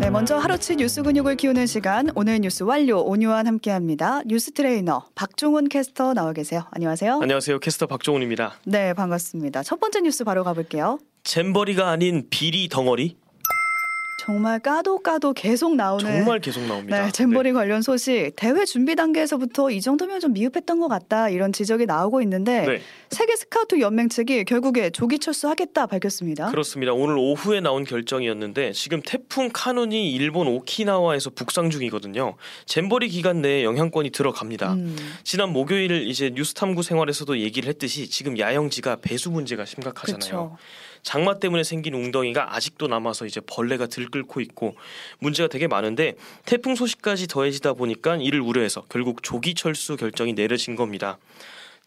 네, 먼저 하루치 뉴스 근육을 키우는 시간 오늘 뉴스 완료 오뉴완 함께합니다. 뉴스 트레이너 박종훈 캐스터 나와 계세요. 안녕하세요. 안녕하세요. 캐스터 박종훈입니다. 네, 반갑습니다. 첫 번째 뉴스 바로 가볼게요. 잼버리가 아닌 비리 덩어리 정말 까도 까도 계속 나오는 정말 계속 나옵니다. 네, 잼버리 관련 소식 대회 준비 단계에서부터 이 정도면 좀 미흡했던 것 같다 이런 지적이 나오고 있는데 네, 세계 스카우트 연맹 측이 결국에 조기 철수하겠다 밝혔습니다. 그렇습니다. 오늘 오후에 나온 결정이었는데 지금 태풍 카눈이 일본 오키나와에서 북상 중이거든요. 잼버리 기간 내에 영향권이 들어갑니다. 음, 지난 목요일 이제 뉴스탐구 생활에서도 얘기를 했듯이 지금 야영지가 배수 문제가 심각하잖아요. 그렇죠. 장마 때문에 생긴 웅덩이가 아직도 남아서 이제 벌레가 들끓고 있고 문제가 되게 많은데 태풍 소식까지 더해지다 보니까 이를 우려해서 결국 조기 철수 결정이 내려진 겁니다.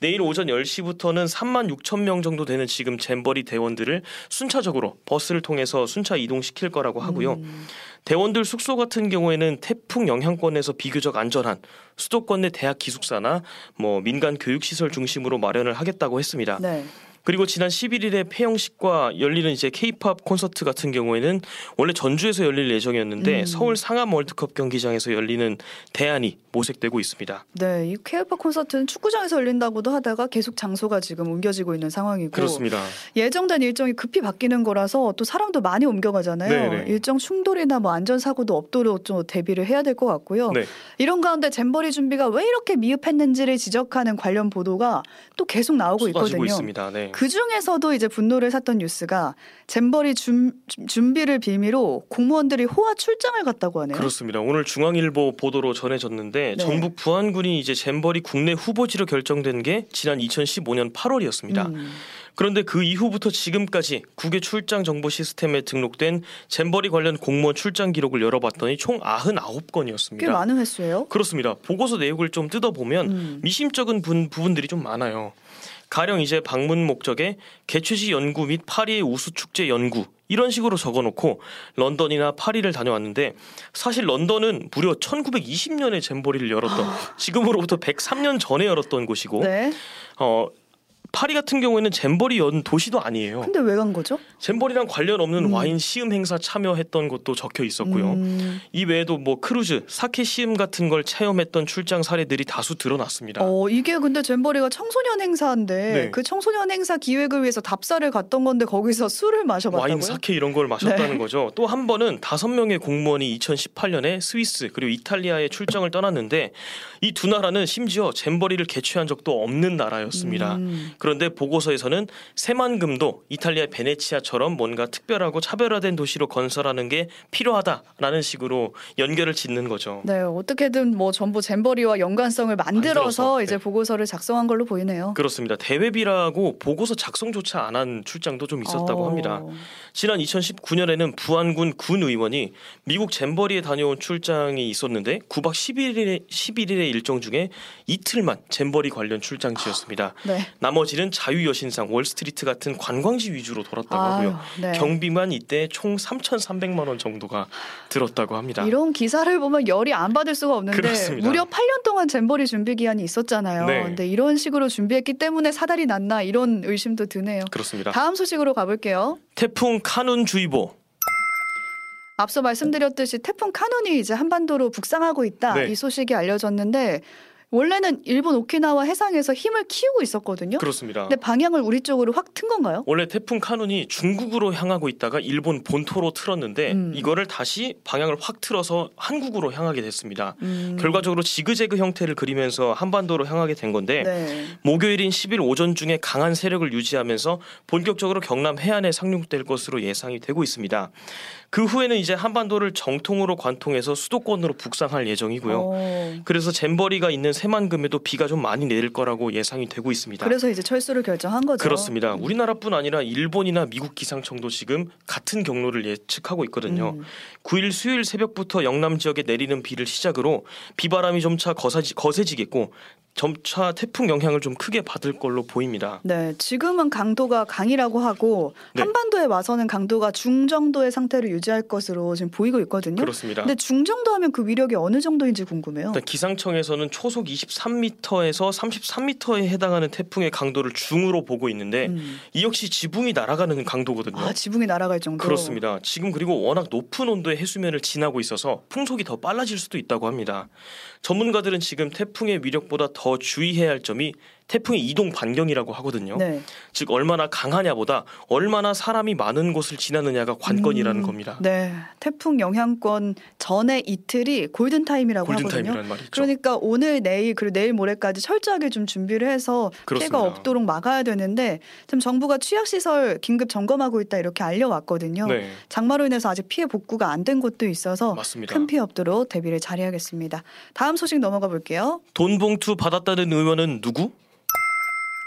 내일 오전 10시부터는 3만 6천 명 정도 되는 지금 잼버리 대원들을 순차적으로 버스를 통해서 순차 이동시킬 거라고 하고요. 음, 대원들 숙소 같은 경우에는 태풍 영향권에서 비교적 안전한 수도권 내 대학 기숙사나 뭐 민간 교육 시설 중심으로 마련을 하겠다고 했습니다. 네. 그리고 지난 11일에 폐영식과 열리는 이제 케이팝 콘서트 같은 경우에는 원래 전주에서 열릴 예정이었는데 음. 서울 상암 월드컵 경기장에서 열리는 대안이 모색되고 있습니다. 네, 이 케이팝 콘서트는 축구장에서 열린다고도 하다가 계속 장소가 지금 옮겨지고 있는 상황이고 그렇습니다. 예정된 일정이 급히 바뀌는 거라서 또 사람도 많이 옮겨가잖아요. 네네. 일정 충돌이나 뭐 안전 사고도 없도록 좀 대비를 해야 될 것 같고요. 네. 이런 가운데 잼버리 준비가 왜 이렇게 미흡했는지를 지적하는 관련 보도가 또 계속 나오고 있거든요. 있습니다. 네. 그 중에서도 이제 분노를 샀던 뉴스가 잼버리 준, 준비를 빌미로 공무원들이 호화 출장을 갔다고 하네요. 그렇습니다. 오늘 중앙일보 보도로 전해졌는데 네. 전북 부안군이 이제 잼버리 국내 후보지로 결정된 게 지난 2015년 8월이었습니다. 음, 그런데 그 이후부터 지금까지 국외 출장 정보 시스템에 등록된 잼버리 관련 공무원 출장 기록을 열어봤더니 총 99건이었습니다. 꽤 많은 횟수예요. 그렇습니다. 보고서 내용을 좀 뜯어보면 음, 미심쩍은 분, 부분들이 좀 많아요. 가령 이제 방문 목적에 개최시 연구 및 파리의 우수 축제 연구 이런 식으로 적어놓고 런던이나 파리를 다녀왔는데 사실 런던은 무려 1920년에 잼버리를 열었던 지금으로부터 103년 전에 열었던 곳이고 네. 어 파리 같은 경우에는 잼버리 연 도시도 아니에요. 근데 왜 간 거죠? 잼버리랑 관련 없는 음. 와인 시음 행사 참여했던 것도 적혀 있었고요. 음, 이 외에도 뭐 크루즈, 사케 시음 같은 걸 체험했던 출장 사례들이 다수 드러났습니다. 어, 이게 근데 잼버리가 청소년 행사인데 네. 그 청소년 행사 기획을 위해서 답사를 갔던 건데 거기서 술을 마셔봤다고요? 와인, 사케 이런 걸 마셨다는 거죠. 또 한 번은 다섯 명의 공무원이 2018년에 스위스 그리고 이탈리아에 출장을 떠났는데 이 두 나라는 심지어 잼버리를 개최한 적도 없는 나라였습니다. 음, 그런데 보고서에서는 새만금도 이탈리아 베네치아처럼 뭔가 특별하고 차별화된 도시로 건설하는 게 필요하다라는 식으로 연결을 짓는 거죠. 네, 어떻게든 뭐 전부 잼버리와 연관성을 만들어서, 만들어서, 이제 네. 보고서를 작성한 걸로 보이네요. 그렇습니다. 대회비라고 보고서 작성조차 안 한 출장도 좀 있었다고 어, 합니다. 지난 2019년에는 부안군 군 의원이 미국 잼버리에 다녀온 출장이 있었는데 9박 11일의 11일의 일정 중에 이틀만 잼버리 관련 출장지였습니다. 네. 나머지 는 자유여신상, 월스트리트 같은 관광지 위주로 돌았다고 하고요. 네. 경비만 이때 총 3,300만 원 정도가 들었다고 합니다. 이런 기사를 보면 열이 안 받을 수가 없는데 그렇습니다. 무려 8년 동안 잼버리 준비 기한이 있었잖아요. 네. 근데 이런 식으로 준비했기 때문에 사달이 났나 이런 의심도 드네요. 그렇습니다. 다음 소식으로 가볼게요. 태풍 카눈 주의보 앞서 말씀드렸듯이 태풍 카눈이 이제 한반도로 북상하고 있다 네. 이 소식이 알려졌는데 원래는 일본 오키나와 해상에서 힘을 키우고 있었거든요. 그렇습니다. 근데 방향을 우리 쪽으로 확 튼 건가요? 원래 태풍 카눈이 중국으로 향하고 있다가 일본 본토로 틀었는데 음. 이거를 다시 방향을 확 틀어서 한국으로 향하게 됐습니다. 음, 결과적으로 지그재그 형태를 그리면서 한반도로 향하게 된 건데 네. 목요일인 10일 오전 중에 강한 세력을 유지하면서 본격적으로 경남 해안에 상륙될 것으로 예상이 되고 있습니다. 그 후에는 이제 한반도를 정통으로 관통해서 수도권으로 북상할 예정이고요. 어, 그래서 잼버리가 있는 새만금에도 비가 좀 많이 내릴 거라고 예상이 되고 있습니다. 그래서 이제 철수를 결정한 거죠. 그렇습니다. 우리나라뿐 아니라 일본이나 미국 기상청도 지금 같은 경로를 예측하고 있거든요. 음. 9일 수요일 새벽부터 영남 지역에 내리는 비를 시작으로 비바람이 점차 거사지, 거세지겠고 점차 태풍 영향을 좀 크게 받을 걸로 보입니다. 네, 지금은 강도가 강이라고 하고 네. 한반도에 와서는 강도가 중정도의 상태를 유지할 것으로 지금 보이고 있거든요. 그렇습니다. 근데 중정도 하면 그 위력이 어느 정도인지 궁금해요. 기상청에서는 초속 23m에서 33m에 해당하는 태풍의 강도를 중으로 보고 있는데 음. 이 역시 지붕이 날아가는 강도거든요. 아, 지붕이 날아갈 정도. 그렇습니다. 지금 그리고 워낙 높은 온도의 해수면을 지나고 있어서 풍속이 더 빨라질 수도 있다고 합니다. 전문가들은 지금 태풍의 위력보다 더 주의해야 할 점이 태풍의 이동 반경이라고 하거든요. 네. 즉 얼마나 강하냐보다 얼마나 사람이 많은 곳을 지나느냐가 관건이라는 음, 겁니다. 네, 태풍 영향권 전에 이틀이 골든 타임이라고 하거든요. 골든타임이라는 말이 있죠. 그러니까 오늘 내일 그리고 내일 모레까지 철저하게 좀 준비를 해서 그렇습니다. 피해가 없도록 막아야 되는데 지금 정부가 취약 시설 긴급 점검하고 있다 이렇게 알려왔거든요. 네, 장마로 인해서 아직 피해 복구가 안 된 곳도 있어서 맞습니다. 큰 피해 없도록 대비를 잘해야겠습니다. 다음 소식 넘어가 볼게요. 돈 봉투 받았다는 의원은 누구?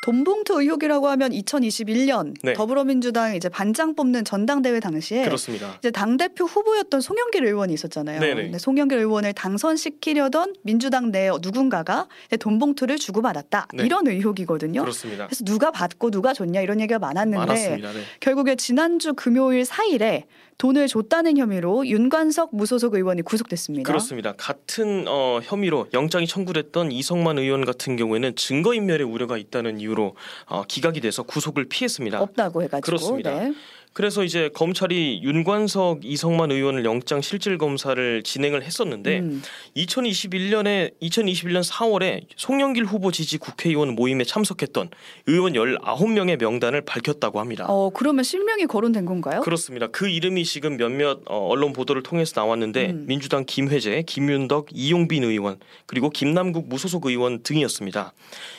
돈봉투 의혹이라고 하면 2021년 네. 더불어민주당 이제 반장 뽑는 전당대회 당시에 그렇습니다. 이제 당 대표 후보였던 송영길 의원이 있었잖아요. 네네. 근데 송영길 의원을 당선시키려던 민주당 내 누군가가 돈봉투를 주고받았다 네. 이런 의혹이거든요. 그렇습니다. 그래서 누가 받고 누가 줬냐 이런 얘기가 많았는데. 네. 결국에 지난주 금요일 4일에 돈을 줬다는 혐의로 윤관석 무소속 의원이 구속됐습니다. 그렇습니다. 같은 어, 혐의로 영장이 청구됐던 이성만 의원 같은 경우에는 증거 인멸의 우려가 있다는 이유로 어, 기각이 돼서 구속을 피했습니다. 없다고 해가지고. 그렇습니다. 네. 그래서 이제 검찰이 윤관석, 이성만 의원을 영장 실질 검사를 진행을 했었는데 음. 2021년에 2021년 4월에 송영길 후보 지지 국회의원 모임에 참석했던 의원 19명의 명단을 밝혔다고 합니다. 어 그러면 실명이 거론된 건가요? 그렇습니다. 그 이름이 지금 몇몇 어, 언론 보도를 통해서 나왔는데 음. 민주당 김회재, 김윤덕, 이용빈 의원 그리고 김남국 무소속 의원 등이었습니다.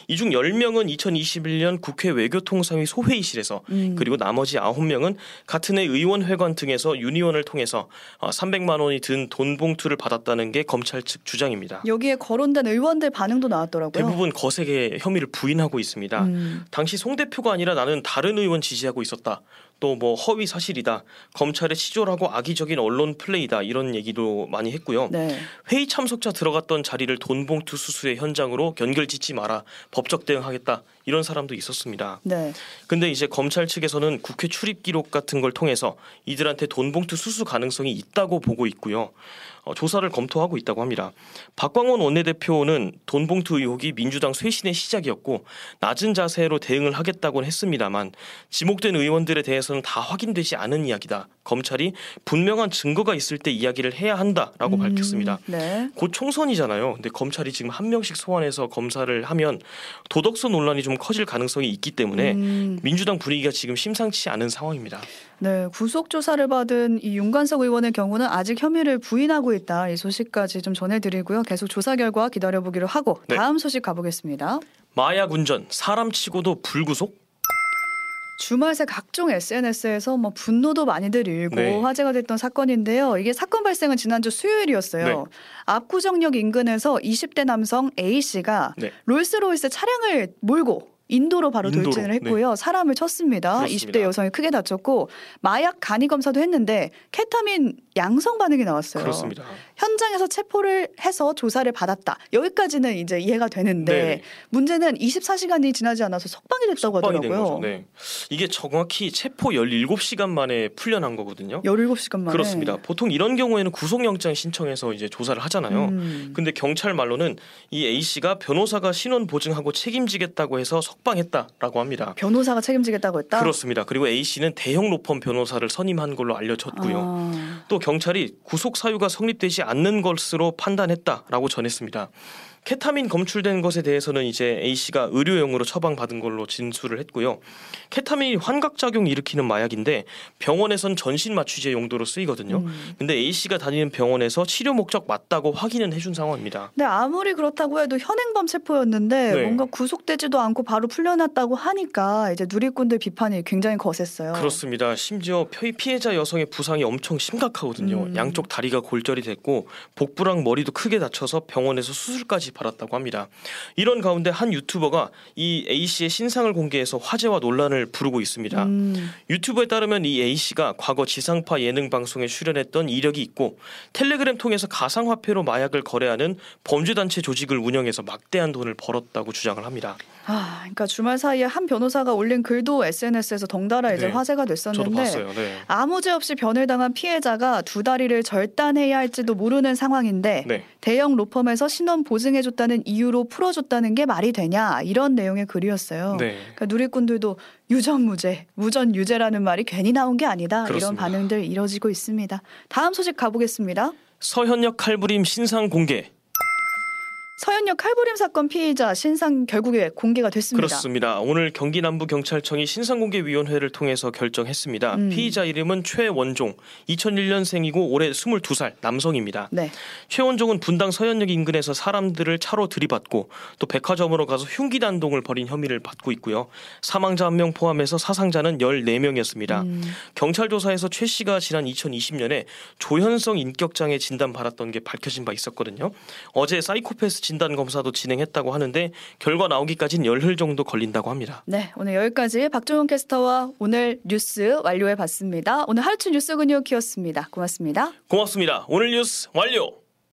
이 중 10명은 2021년 국회 외교통상위 소회의실에서 음. 그리고 나머지 9명은 같은 해 의원회관 등에서 윤 의원을 통해서 어, 300만 원이 든 돈 봉투를 받았다는 게 검찰 측 주장입니다. 여기에 거론된 의원들 반응도 나왔더라고요. 대부분 거세게 혐의를 부인하고 있습니다. 음. 당시 송 대표가 아니라 나는 다른 의원 지지하고 있었다. 또 뭐 허위 사실이다. 검찰의 치졸하고 악의적인 언론 플레이다. 이런 얘기도 많이 했고요. 네. 회의 참석자 들어갔던 자리를 돈봉투 수수의 현장으로 연결짓지 마라. 법적 대응하겠다. 이런 사람도 있었습니다. 네. 근데 이제 검찰 측에서는 국회 출입 기록 같은 걸 통해서 이들한테 돈봉투 수수 가능성이 있다고 보고 있고요. 어, 조사를 검토하고 있다고 합니다. 박광원 원내대표는 돈봉투 의혹이 민주당 쇄신의 시작이었고 낮은 자세로 대응을 하겠다고는 했습니다만 지목된 의원들에 대해서는 다 확인되지 않은 이야기다. 검찰이 분명한 증거가 있을 때 이야기를 해야 한다라고 음, 밝혔습니다. 네. 곧 총선이잖아요. 근데 검찰이 지금 한 명씩 소환해서 검사를 하면 도덕성 논란이 좀 커질 가능성이 있기 때문에 음, 민주당 분위기가 지금 심상치 않은 상황입니다. 네. 구속 조사를 받은 이 윤관석 의원의 경우는 아직 혐의를 부인하고 있다. 이 소식까지 좀 전해드리고요. 계속 조사 결과 기다려보기로 하고 네. 다음 소식 가보겠습니다. 마약 운전 사람 치고도 불구속? 주말 새 각종 SNS에서 뭐 분노도 많이들 일고 네. 화제가 됐던 사건인데요. 이게 사건 발생은 지난주 수요일이었어요. 네. 압구정역 인근에서 20대 남성 A 씨가 네. 롤스로이스 차량을 몰고 인도로 바로 인도로, 돌진을 했고요. 사람을 쳤습니다. 그렇습니다. 20대 여성이 크게 다쳤고 마약 간이 검사도 했는데 케타민 양성 반응이 나왔어요. 그렇습니다. 현장에서 체포를 해서 조사를 받았다. 여기까지는 이제 이해가 되는데 네. 문제는 24시간이 지나지 않아서 석방이 됐다고 석방이 된 하더라고요. 거죠. 네. 이게 정확히 체포 17시간 만에 풀려난 거거든요. 17시간 만에. 그렇습니다. 보통 이런 경우에는 구속영장 신청해서 이제 조사를 하잖아요. 음. 근데 경찰 말로는 이 A 씨가 변호사가 신원 보증하고 책임지겠다고 해서 석 방했다라고 합니다. 변호사가 책임지겠다고 했다. 그렇습니다. 그리고 A 씨는 대형 로펌 변호사를 선임한 걸로 알려졌고요. 아, 또 경찰이 구속 사유가 성립되지 않는 것으로 판단했다라고 전했습니다. 케타민 검출된 것에 대해서는 이제 A 씨가 의료용으로 처방받은 걸로 진술을 했고요. 케타민이 환각 작용 일으키는 마약인데 병원에선 전신 마취제 용도로 쓰이거든요. 음. 근데 A 씨가 다니는 병원에서 치료 목적 맞다고 확인은 해준 상황입니다. 근데 아무리 그렇다고 해도 현행범 체포였는데 네. 뭔가 구속되지도 않고 바로 풀려났다고 하니까 이제 누리꾼들 비판이 굉장히 거셌어요. 그렇습니다. 심지어 피- 피해자 여성의 부상이 엄청 심각하거든요. 음. 양쪽 다리가 골절이 됐고 복부랑 머리도 크게 다쳐서 병원에서 수술까지 벌까지 받았다고 합니다. 이런 가운데 한 유튜버가 이 A 씨의 신상을 공개해서 화제와 논란을 부르고 있습니다. 음, 유튜브에 따르면 이 A 씨가 과거 지상파 예능 방송에 출연했던 이력이 있고 텔레그램 통해서 가상화폐로 마약을 거래하는 범죄단체 조직을 운영해서 막대한 돈을 벌었다고 주장을 합니다. 아, 그러니까 주말 사이에 한 변호사가 올린 글도 SNS에서 덩달아 이제 네, 화제가 됐었는데 봤어요. 네. 아무 죄 없이 변을 당한 피해자가 두 다리를 절단해야 할지도 모르는 상황인데 네. 대형 로펌에서 신원 보증해줬다는 이유로 풀어줬다는 게 말이 되냐 이런 내용의 글이었어요. 네. 그러니까 누리꾼들도 유전무죄, 무전유죄라는 말이 괜히 나온 게 아니다 이런 그렇습니다. 반응들 이뤄지고 있습니다. 다음 소식 가보겠습니다. 서현역 칼부림 신상 공개. 서현역 칼부림 사건 피의자 신상 결국에 공개가 됐습니다. 그렇습니다. 오늘 경기 남부 경찰청이 신상 공개 위원회를 통해서 결정했습니다. 음. 피의자 이름은 최원종, 2001년생이고 올해 22살 남성입니다. 네. 최원종은 분당 서현역 인근에서 사람들을 차로 들이받고 또 백화점으로 가서 흉기 단동을 벌인 혐의를 받고 있고요. 사망자 한 명 포함해서 사상자는 14명이었습니다. 음, 경찰 조사에서 최 씨가 지난 2020년에 조현성 인격장애 진단 받았던 게 밝혀진 바 있었거든요. 어제 사이코패스 진단 검사도 진행했다고 하는데 결과 나오기까지는 열흘 정도 걸린다고 합니다. 네, 오늘 여기까지 박종훈 캐스터와 오늘 뉴스 완료해 봤습니다. 오늘 하루치 뉴스 근육이었습니다. 고맙습니다. 고맙습니다. 오늘 뉴스 완료.